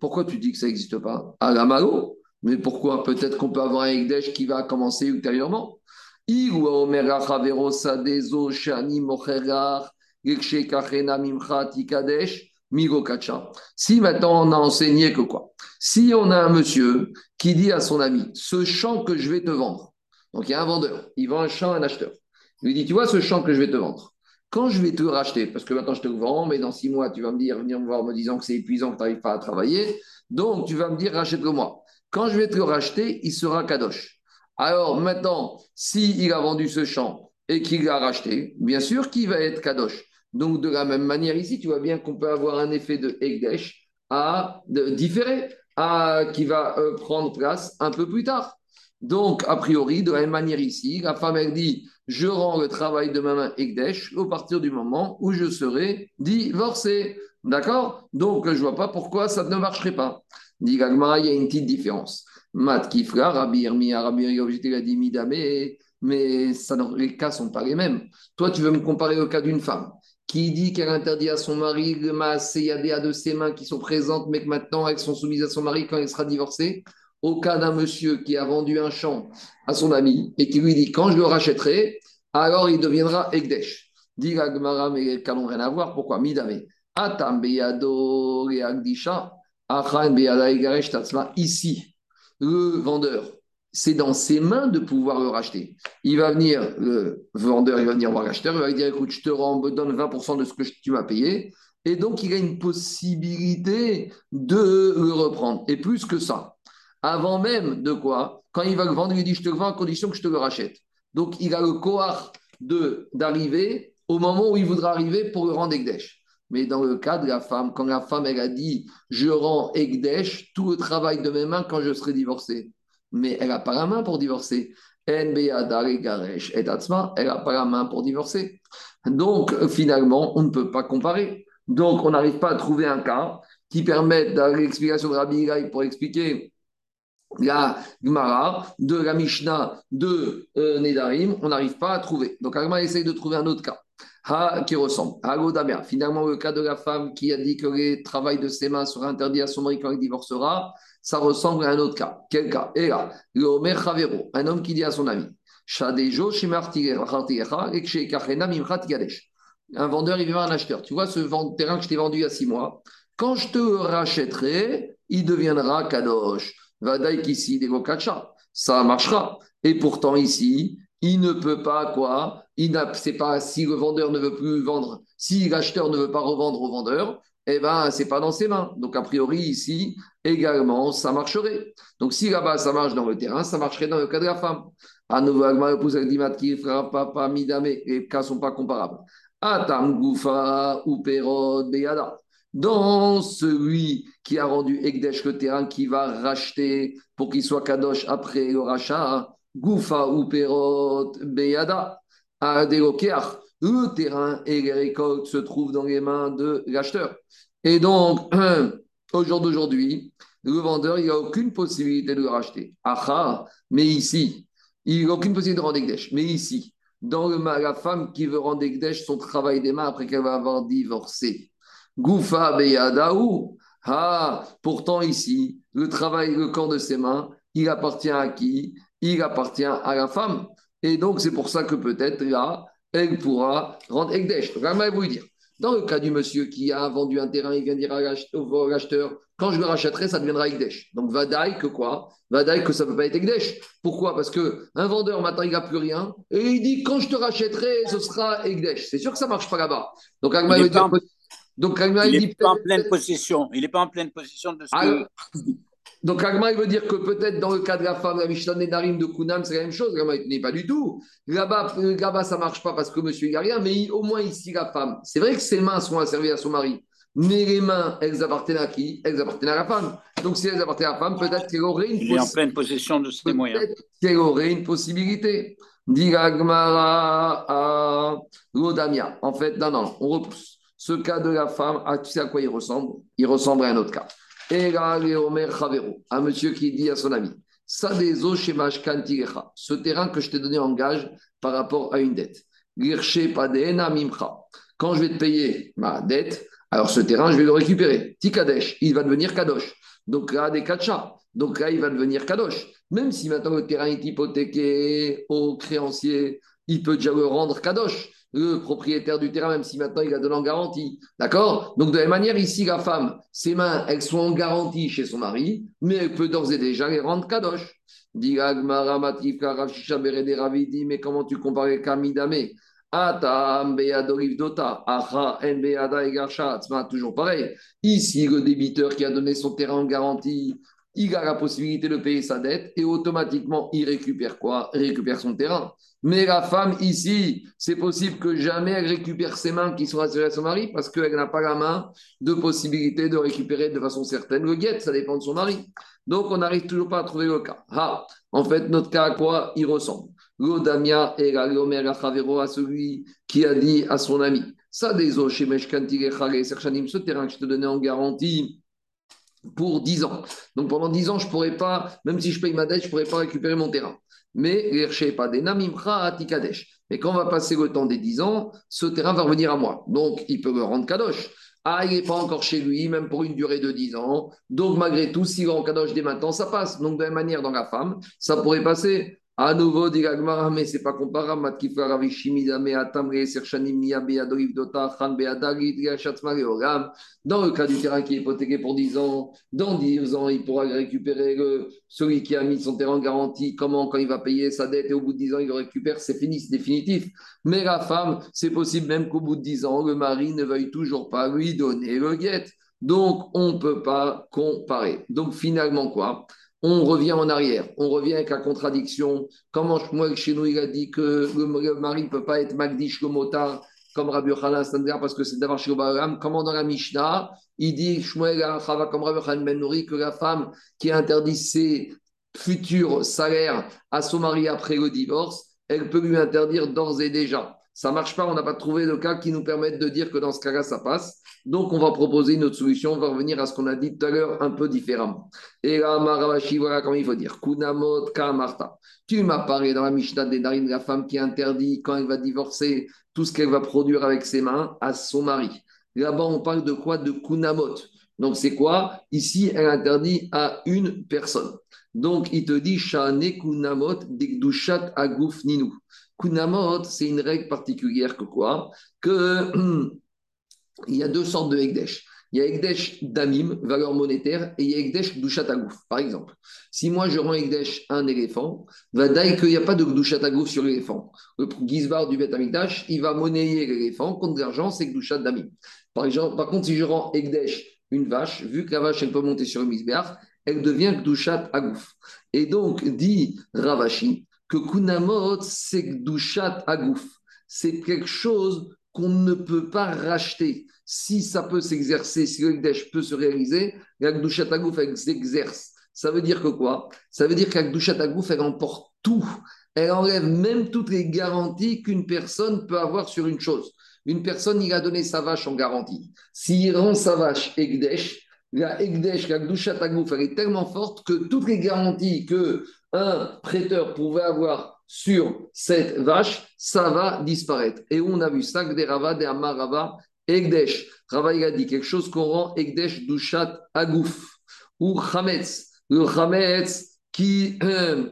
Pourquoi tu dis que ça n'existe pas? Alamalo Mais pourquoi? Peut-être qu'on peut avoir un Ekdesh qui va commencer ultérieurement. Si maintenant on a enseigné que quoi? Si on a un monsieur qui dit à son ami, ce champ que je vais te vendre, donc il y a un vendeur, il vend un champ à un acheteur, il lui dit, tu vois ce champ que je vais te vendre, quand je vais te racheter, parce que maintenant je te vends, mais dans six mois, tu vas me dire, venir me voir me disant que c'est épuisant, que tu n'arrives pas à travailler. Donc, tu vas me dire, rachète-le-moi. Quand je vais te racheter, il sera Kadosh. Alors, maintenant, s'il il a vendu ce champ et qu'il l'a racheté, bien sûr qu'il va être Kadosh. Donc, de la même manière ici, tu vois bien qu'on peut avoir un effet de Egdesh à de, différé, à, qui va euh, prendre place un peu plus tard. Donc, a priori, de la même manière ici, la femme, elle dit je rends le travail de ma main Ekdesh au partir du moment où je serai divorcé. D'accord? Donc, je ne vois pas pourquoi ça ne marcherait pas. Dit il y a une petite différence. Mat Kifra, Rabbi mais ça, les cas ne sont pas les mêmes. Toi, tu veux me comparer au cas d'une femme qui dit qu'elle interdit à son mari le a de ses mains qui sont présentes, mais que maintenant elles sont soumises à son mari quand elle sera divorcée? Au cas d'un monsieur qui a vendu un champ à son ami et qui lui dit quand je le rachèterai, alors il deviendra Egdesh. Dit Gmara, mais qu'allons rien à voir. Pourquoi? Midame. Atam beyado Ici, le vendeur, c'est dans ses mains de pouvoir le racheter. Il va venir, le vendeur, il va venir voir l'acheteur, il va lui dire écoute, je te rends, donne 20% de ce que tu m'as payé. Et donc, il a une possibilité de le reprendre. Et plus que ça, avant même de quoi Quand il va le vendre, il lui dit je te le vends à condition que je te le rachète. Donc, il a le cohort d'arriver au moment où il voudra arriver pour le rendre Ekdesh. Mais dans le cas de la femme, quand la femme, elle a dit je rends Ekdesh, tout le travail de mes mains quand je serai divorcée mais elle n'a pas la main pour divorcer. Elle n'a pas la main pour divorcer. Donc, finalement, on ne peut pas comparer. Donc, on n'arrive pas à trouver un cas qui permette, dans l'explication de Rabbi pour expliquer la Gemara, de la Mishnah, de euh, Nedarim, on n'arrive pas à trouver. Donc, Agma essaye de trouver un autre cas ha, qui ressemble. Finalement, le cas de la femme qui a dit que le travail de ses mains sera interdit à son mari quand il divorcera, ça ressemble à un autre cas. Quel cas? Et là, un homme qui dit à son ami, un vendeur, il vient un acheteur. Tu vois ce terrain que je t'ai vendu il y a six mois, quand je te rachèterai, il deviendra kadosh. Vadaï ici, des Ça marchera. Et pourtant, ici, il ne peut pas quoi Il c'est pas si le vendeur ne veut plus vendre, si l'acheteur ne veut pas revendre au vendeur, eh ben c'est pas dans ses mains. Donc a priori ici également ça marcherait. Donc si là-bas ça marche dans le terrain, ça marcherait dans le cas de la femme. À nouveau, qui fera papa midame, les cas sont pas comparables. Atam gufa ou perod beyada. Dans celui qui a rendu Egdesh le terrain qui va racheter pour qu'il soit kadosh après le rachat, Goufa ou Perot Beyada, Le terrain et les récoltes se trouvent dans les mains de l'acheteur. Et donc, au jour d'aujourd'hui, le vendeur, il n'a aucune possibilité de le racheter. Aha, mais ici, il n'a aucune possibilité de rendre Ekdesh. Mais ici, dans le, la femme qui veut rendre Ekdesh son travail des mains après qu'elle va avoir divorcé. Goufa Beyadaou. Ah, pourtant ici, le travail, le corps de ses mains, il appartient à qui? Il appartient à la femme. Et donc, c'est pour ça que peut-être là, elle pourra rendre Ekdesh. Donc, vous dire. Dans le cas du monsieur qui a vendu un terrain, il vient dire à l'acheteur quand je le rachèterai, ça deviendra Ekdesh. Donc, Vadaï que quoi? Vadaï que ça ne peut pas être Ekdesh. Pourquoi? Parce qu'un vendeur, maintenant, il n'a plus rien. Et il dit quand je te rachèterai, ce sera Ekdesh. C'est sûr que ça ne marche pas là-bas. Donc, il n'est pas, en pleine possession. Il n'est pas en pleine possession de ce que. Donc, Agma, il veut dire que peut-être dans le cas de la femme, la Mishnah Nedarim de Kunam, c'est la même chose. Agma, il n'est pas du tout. Là-bas, là ça ne marche pas parce que monsieur, il n'a rien, mais au moins ici, la femme. C'est vrai que ses mains sont asservies à son mari, mais les mains, elles appartiennent à qui? Elles appartiennent à la femme. Donc, si elles appartiennent à la femme, peut-être qu'elle aurait une possibilité. Il est en pleine possession de ses moyens. Peut-être qu'elle aurait une possibilité. Dit Agmara à Lodamia. En fait, non, non, on repousse. Ce cas de la femme, ah, tu sais à quoi il ressemble? Il ressemble à un autre cas un monsieur qui dit à son ami ce terrain que je t'ai donné en gage par rapport à une dette. Quand je vais te payer ma dette, alors ce terrain, je vais le récupérer. Tikadesh, il va devenir Kadosh. Donc là, des. Donc là, il va devenir Kadosh. Même si maintenant le terrain est hypothéqué au créancier, il peut déjà le rendre Kadosh le propriétaire du terrain, même si maintenant il a donné en garantie. D'accord? Donc, de la même manière, ici, la femme, ses mains, elles sont en garantie chez son mari, mais elle peut d'ores et déjà les rendre kadosh. Dit mais comment tu compares avec Kamidame Toujours pareil. Ici, le débiteur qui a donné son terrain en garantie, il a la possibilité de payer sa dette et automatiquement, il récupère quoi? Il récupère son terrain. Mais la femme ici, c'est possible que jamais elle récupère ses mains qui sont assurées à son mari parce qu'elle n'a pas la main de possibilité de récupérer de façon certaine le guette, ça dépend de son mari. Donc on n'arrive toujours pas à trouver le cas. Ah, en fait, notre cas à quoi il ressemble? L'odamia et la à celui qui a dit à son ami Ça des chez ce terrain que je te donnais en garantie pour 10 ans. Donc pendant 10 ans, je pourrais pas, même si je paye ma dette, je ne pourrais pas récupérer mon terrain. Mais pas des Mais quand on va passer le temps des 10 ans, ce terrain va revenir à moi. Donc il peut me rendre kadosh. Ah, il n'est pas encore chez lui, même pour une durée de 10 ans. Donc malgré tout, s'il rend kadosh dès maintenant, ça passe. Donc de la même manière, dans la femme, ça pourrait passer. À nouveau, dit Gagmara, mais c'est pas comparable. Matkifra Ravishimidame Atamre Serchanim Miyabe Adoriv Dota Khan. Dans le cas du terrain qui est hypothéqué pour 10 ans, dans 10 ans, il pourra récupérer celui qui a mis son terrain en garantie. Comment Quand il va payer sa dette et au bout de 10 ans, il le récupère, c'est fini, c'est définitif. Mais la femme, c'est possible même qu'au bout de 10 ans, le mari ne veuille toujours pas lui donner le guet. Donc, on ne peut pas comparer. Donc, finalement, quoi? On revient en arrière, on revient avec la contradiction. Comment moi, chez il a dit que le, mari ne peut pas être Magdish le motard comme Rabbi Yochanan parce que c'est d'abord chez Comment dans la Mishnah, il dit Shmuel comme Rabbi Yochanan Ben que la femme qui interdit ses futurs salaires à son mari après le divorce, elle peut lui interdire d'ores et déjà. Ça ne marche pas, on n'a pas trouvé de cas qui nous permettent de dire que dans ce cas-là, ça passe. Donc, on va proposer une autre solution. On va revenir à ce qu'on a dit tout à l'heure un peu différemment. Et là, Maravashi, voilà comment il faut dire. Kunamot Kamarta. Tu m'as parlé dans la Mishnah des Darim, la femme qui interdit, quand elle va divorcer, tout ce qu'elle va produire avec ses mains à son mari. Là-bas, on parle de quoi? De Kunamot. Donc, c'est quoi? Ici, elle interdit à une personne. Donc, il te dit Shane Kunamot Dikdushat Aguf Ninu. Kunamot, c'est une règle particulière que quoi? Que il y a deux sortes de Ekdesh. Il y a Ekdesh Damim, valeur monétaire, et il y a Ekdesh Dushat Par exemple, si moi je rends Ekdesh un éléphant, va dire qu'il n'y a pas de Dushat sur l'éléphant. Le Gizbar du Bet Amikdash, il va monnayer l'éléphant contre l'argent, c'est Dushat Damim. Par, exemple, par contre, si je rends Ekdesh une vache, vu que la vache elle peut monter sur le misbeach, elle devient Gdushat Agouf. Et donc, dit Ravashi, que Kunamot, c'est Agouf. C'est quelque chose qu'on ne peut pas racheter. Si ça peut s'exercer, si le peut se réaliser, la Gdushat Agouf, elle s'exerce. Ça veut dire que quoi? Ça veut dire que la Gdushat Agouf, elle emporte tout. Elle enlève même toutes les garanties qu'une personne peut avoir sur une chose. Une personne, il a donné sa vache en garantie. S'il rend sa vache Egdesh, la Egdesh, la Gdushat Agouf, elle est tellement forte que toutes les garanties que un prêteur pouvait avoir sur cette vache, ça va disparaître. Et on a vu ça, des Rava, des Amarava, Egdesh. Rava, il a dit quelque chose qu'on rend Egdesh Dushat Agouf ou Chametz. Le Chametz qui euh,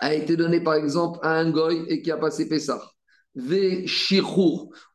a été donné par exemple à un goy et qui a passé Pessah. Ve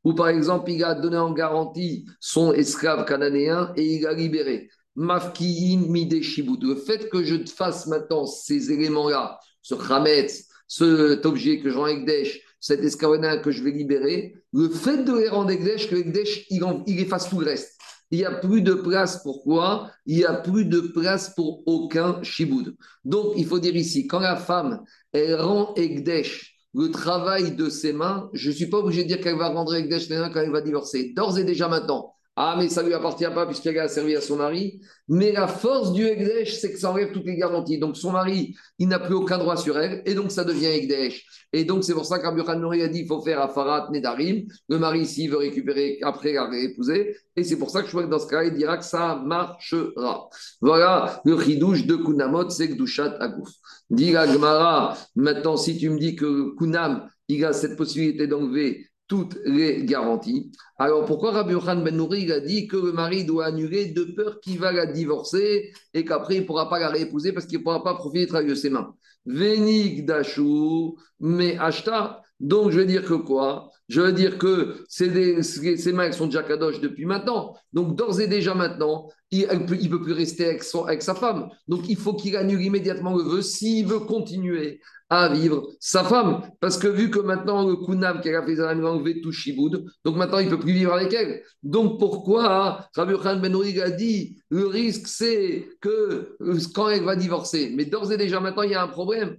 où par exemple il a donné en garantie son esclave cananéen et il a libéré. Mafkiim Mideshibut. Le fait que je fasse maintenant ces éléments-là, ce Hametz, cet objet que je rends Ekdesh, cet esclave que je vais libérer, le fait de les rendre Ekdesh, que Ekdesh, il, efface tout le reste. Il n'y a plus de place. Pourquoi Il n'y a plus de place pour aucun shiboud. Donc, il faut dire ici, quand la femme, elle rend Ekdesh le travail de ses mains, je ne suis pas obligé de dire qu'elle va rendre Ekdesh quand elle va divorcer. D'ores et déjà maintenant, ah, mais ça ne lui appartient pas puisqu'elle a servi à son mari. Mais la force du Egdesh, c'est que ça enlève toutes les garanties. Donc son mari, il n'a plus aucun droit sur elle et donc ça devient Egdesh. Et donc c'est pour ça qu'Abraham Nouri a dit il faut faire Afarat Nedarim. Le mari, s'il veut récupérer après la réépouser. Et c'est pour ça que je vois que dans ce cas, il dira que ça marchera. Voilà le chidouche de Kunamot, c'est Gdushat Agouf. Dit Gmara, maintenant si tu me dis que Kunam, il a cette possibilité d'enlever toutes les garanties. Alors pourquoi Rabbi Yohan Ben Nouri a dit que le mari doit annuler de peur qu'il va la divorcer et qu'après il ne pourra pas la réépouser parce qu'il ne pourra pas profiter du travail de ses mains Vénig Dachou, mais Ashta. Donc je veux dire que quoi? Je veux dire que ces mains sont déjà kadosh depuis maintenant. Donc d'ores et déjà maintenant, il ne peut, plus rester avec, sa femme. Donc il faut qu'il annule immédiatement le vœu s'il veut continuer à vivre sa femme. Parce que vu que maintenant, le Kunam qu'elle a fait, ça a enlevé tout Shiboud, donc maintenant, il ne peut plus vivre avec elle. Donc pourquoi Rabbi Khan Ben a dit le risque, c'est que euh, quand elle va divorcer, mais d'ores et déjà maintenant, il y a un problème.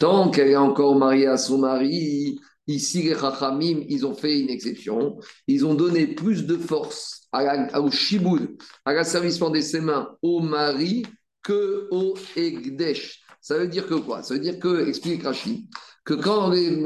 Tant qu'elle est encore mariée à son mari, Ici, les Chachamim, ils ont fait une exception. Ils ont donné plus de force à la, au Shiboud, à l'asservissement de ses mains au mari que au Egdesh. Ça veut dire que quoi? Ça veut dire que, explique Rachid, que quand les,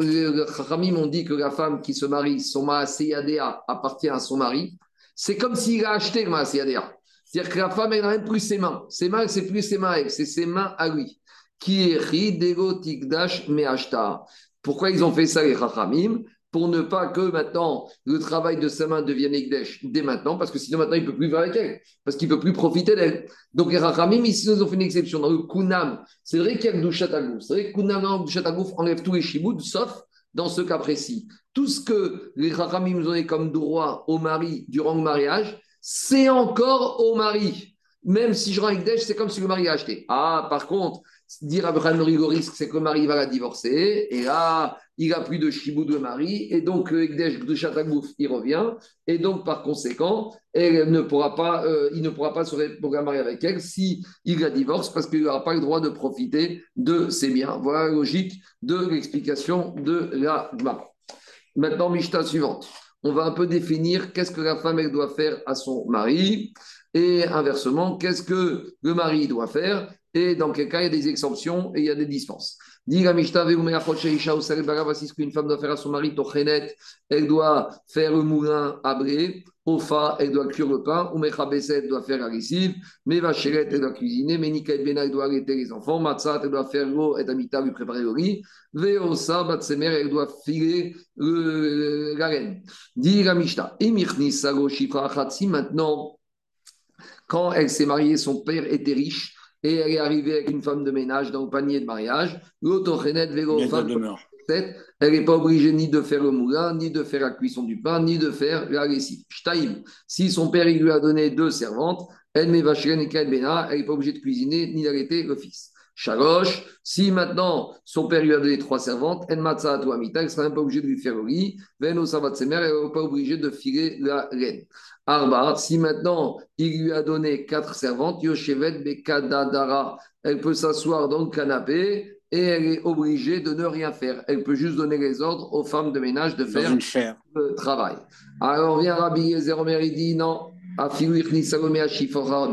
Chachamim ont dit que la femme qui se marie, son Maaseyadea appartient à son mari, c'est comme s'il a acheté le Maaseyadea. C'est-à-dire que la femme, elle n'a même plus ses mains. Ses mains, c'est plus ses mains, c'est ses mains à lui. Qui est Ridego Tikdash Meashta. Pourquoi ils ont fait ça, les Chachamim pour ne pas que maintenant le travail de sa main devienne Ekdesh dès maintenant, parce que sinon maintenant il ne peut plus vivre avec elle, parce qu'il ne peut plus profiter d'elle. Donc les Rachamim, ici, nous ont fait une exception. Dans le Kunam, c'est vrai qu'il y a Gdushat C'est vrai que Kunam, enlève tous les Shibud, sauf dans ce cas précis. Tout ce que les Rachamim nous ont donné comme droit au mari durant le mariage, c'est encore au mari. Même si je rends Ekdesh, c'est comme si le mari a acheté. Ah, par contre, dire Abraham Rigoris, c'est que le mari va la divorcer, et là, il a plus de chibou de mari, et donc le Ekdesh de Chatagouf, il revient, et donc par conséquent, elle ne pourra pas, euh, il ne pourra pas se marier avec elle si il la divorce, parce qu'il n'aura pas le droit de profiter de ses biens. Voilà la logique de l'explication de la Gemara. Maintenant, Mishta suivante. On va un peu définir qu'est-ce que la femme doit faire à son mari. Et inversement, qu'est-ce que le mari doit faire? Et dans quel cas il y a des exemptions et il y a des dispenses. Voici ce qu'une femme doit faire à son mari, elle doit faire le moulin à bré, Ofa, elle doit cuire le pain, ou elle doit faire la lessive, Mevacheret, elle doit cuisiner, Menika et Bena, elle doit arrêter les enfants, Matzat, elle doit faire l'eau, et Amita lui préparer le riz, Veosa, Batsemer, elle doit filer la reine. Dit la Emirni Sago Shifra maintenant, quand elle s'est mariée, son père était riche et elle est arrivée avec une femme de ménage dans le panier de mariage. Elle n'est pas obligée ni de faire le moulin, ni de faire la cuisson du pain, ni de faire la lessive. Si son père il lui a donné deux servantes, elle n'est pas obligée de cuisiner ni d'arrêter le fils. Shalosh, si maintenant son père lui a donné trois servantes, elle ne sera même pas obligée de lui faire le lit. Veno elle n'est pas obligée de filer la laine. Arba, si maintenant il lui a donné quatre servantes, Yoshevet Bekadadara, elle peut s'asseoir dans le canapé et elle est obligée de ne rien faire. Elle peut juste donner les ordres aux femmes de ménage de faire le travail. Alors vient Rabbi Yezer il dit non,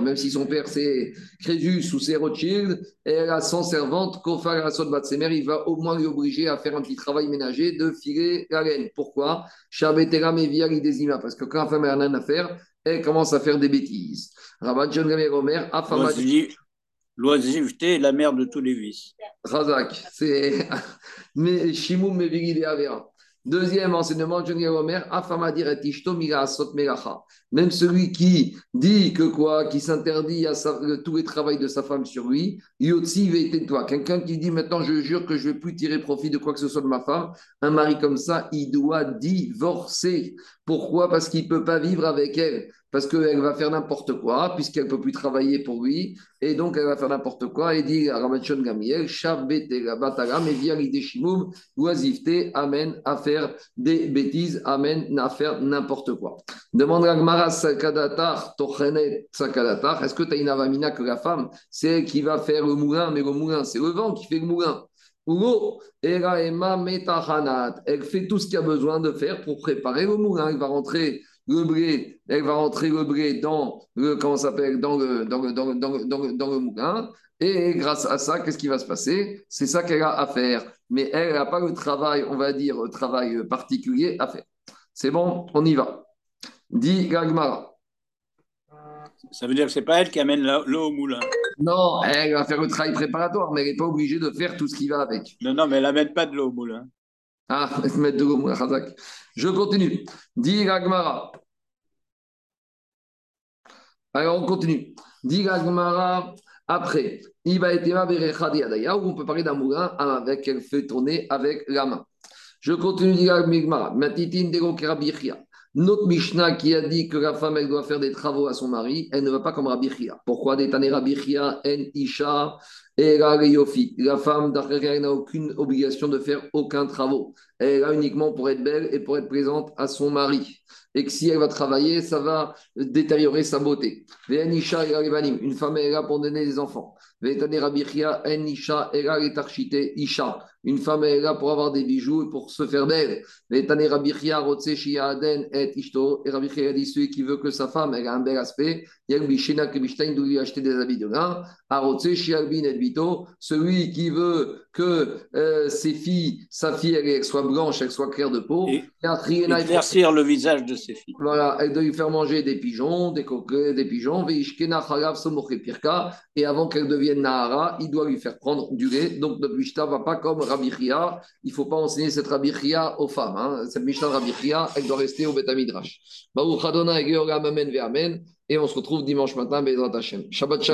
même si son père c'est Crésus ou c'est Rothschild, et elle a son servante, Kofar Batsemer, il va au moins l'obliger à faire un petit travail ménager de filer la laine. Pourquoi? Parce que quand la femme n'a rien à faire, elle commence à faire des bêtises. Rabat John Omer, L'oisiveté est la mère de tous les vices. Razak, c'est Mevigide Avera. Deuxième enseignement, même celui qui dit que quoi, qui s'interdit à tous les travaux de sa femme sur lui, toi. Quelqu'un qui dit maintenant je jure que je ne vais plus tirer profit de quoi que ce soit de ma femme, un mari comme ça, il doit divorcer. Pourquoi? Parce qu'il ne peut pas vivre avec elle parce qu'elle va faire n'importe quoi, puisqu'elle ne peut plus travailler pour lui, et donc elle va faire n'importe quoi, et dit à Ramachon Gamiel, Bataram, et amène à faire des bêtises, amène à faire n'importe quoi. Demande à Gmara Sakadatar, Tochenet Sakadatar, est-ce que tu as une avamina que la femme, c'est elle qui va faire le moulin, mais le moulin, c'est le vent qui fait le moulin? Elle fait tout ce qu'il y a besoin de faire pour préparer le moulin. Elle va rentrer le blé, elle va rentrer le dans le, comment s'appelle, dans le, dans, dans, dans, dans le moulin. Et grâce à ça, qu'est-ce qui va se passer? C'est ça qu'elle a à faire. Mais elle n'a pas le travail, on va dire, le travail particulier à faire. C'est bon, on y va. Dit Gagmara. Ça veut dire que ce n'est pas elle qui amène l'eau au moulin. Non, elle va faire le travail préparatoire, mais elle n'est pas obligée de faire tout ce qui va avec. Non, non, mais elle n'amène pas de l'eau au moulin. Ah, mettre de l'eau au moulin, Je continue. Dis Gagmara. Alors, on continue. Dis Gagmara. Après, il va être où on peut parler d'un moulin avec elle fait tourner avec la main. Je continue, dit Gagmara. Matitin de notre Mishnah qui a dit que la femme, elle doit faire des travaux à son mari, elle ne va pas comme Rabbi Chia. Pourquoi Détané Rabbi Chia, En Isha, et La femme, elle n'a aucune obligation de faire aucun travaux. Elle est là uniquement pour être belle et pour être présente à son mari. Et que si elle va travailler, ça va détériorer sa beauté. Une femme, elle est là pour donner des enfants. Isha. Une femme est là pour avoir des bijoux et pour se faire d'elle. Et dit celui qui veut que sa femme ait un bel aspect, il a doit lui acheter des habits de lin. Celui qui veut que euh, ses filles, sa fille, elle, soit blanche, elle soit claire de peau. Et éclaircir le visage de ses filles. Voilà, elle doit lui faire manger des pigeons, des coquets, des pigeons. Et avant qu'elle devienne Nahara, il doit lui faire prendre du lait. Donc notre Mishnah ne va pas comme Rabbi il ne faut pas enseigner cette Rabbi aux femmes. Hein. Cette Mishnah Rabbi elle doit rester au Bet Midrash. Et on se retrouve dimanche matin, Bezrat Hashem. Shabbat Shalom.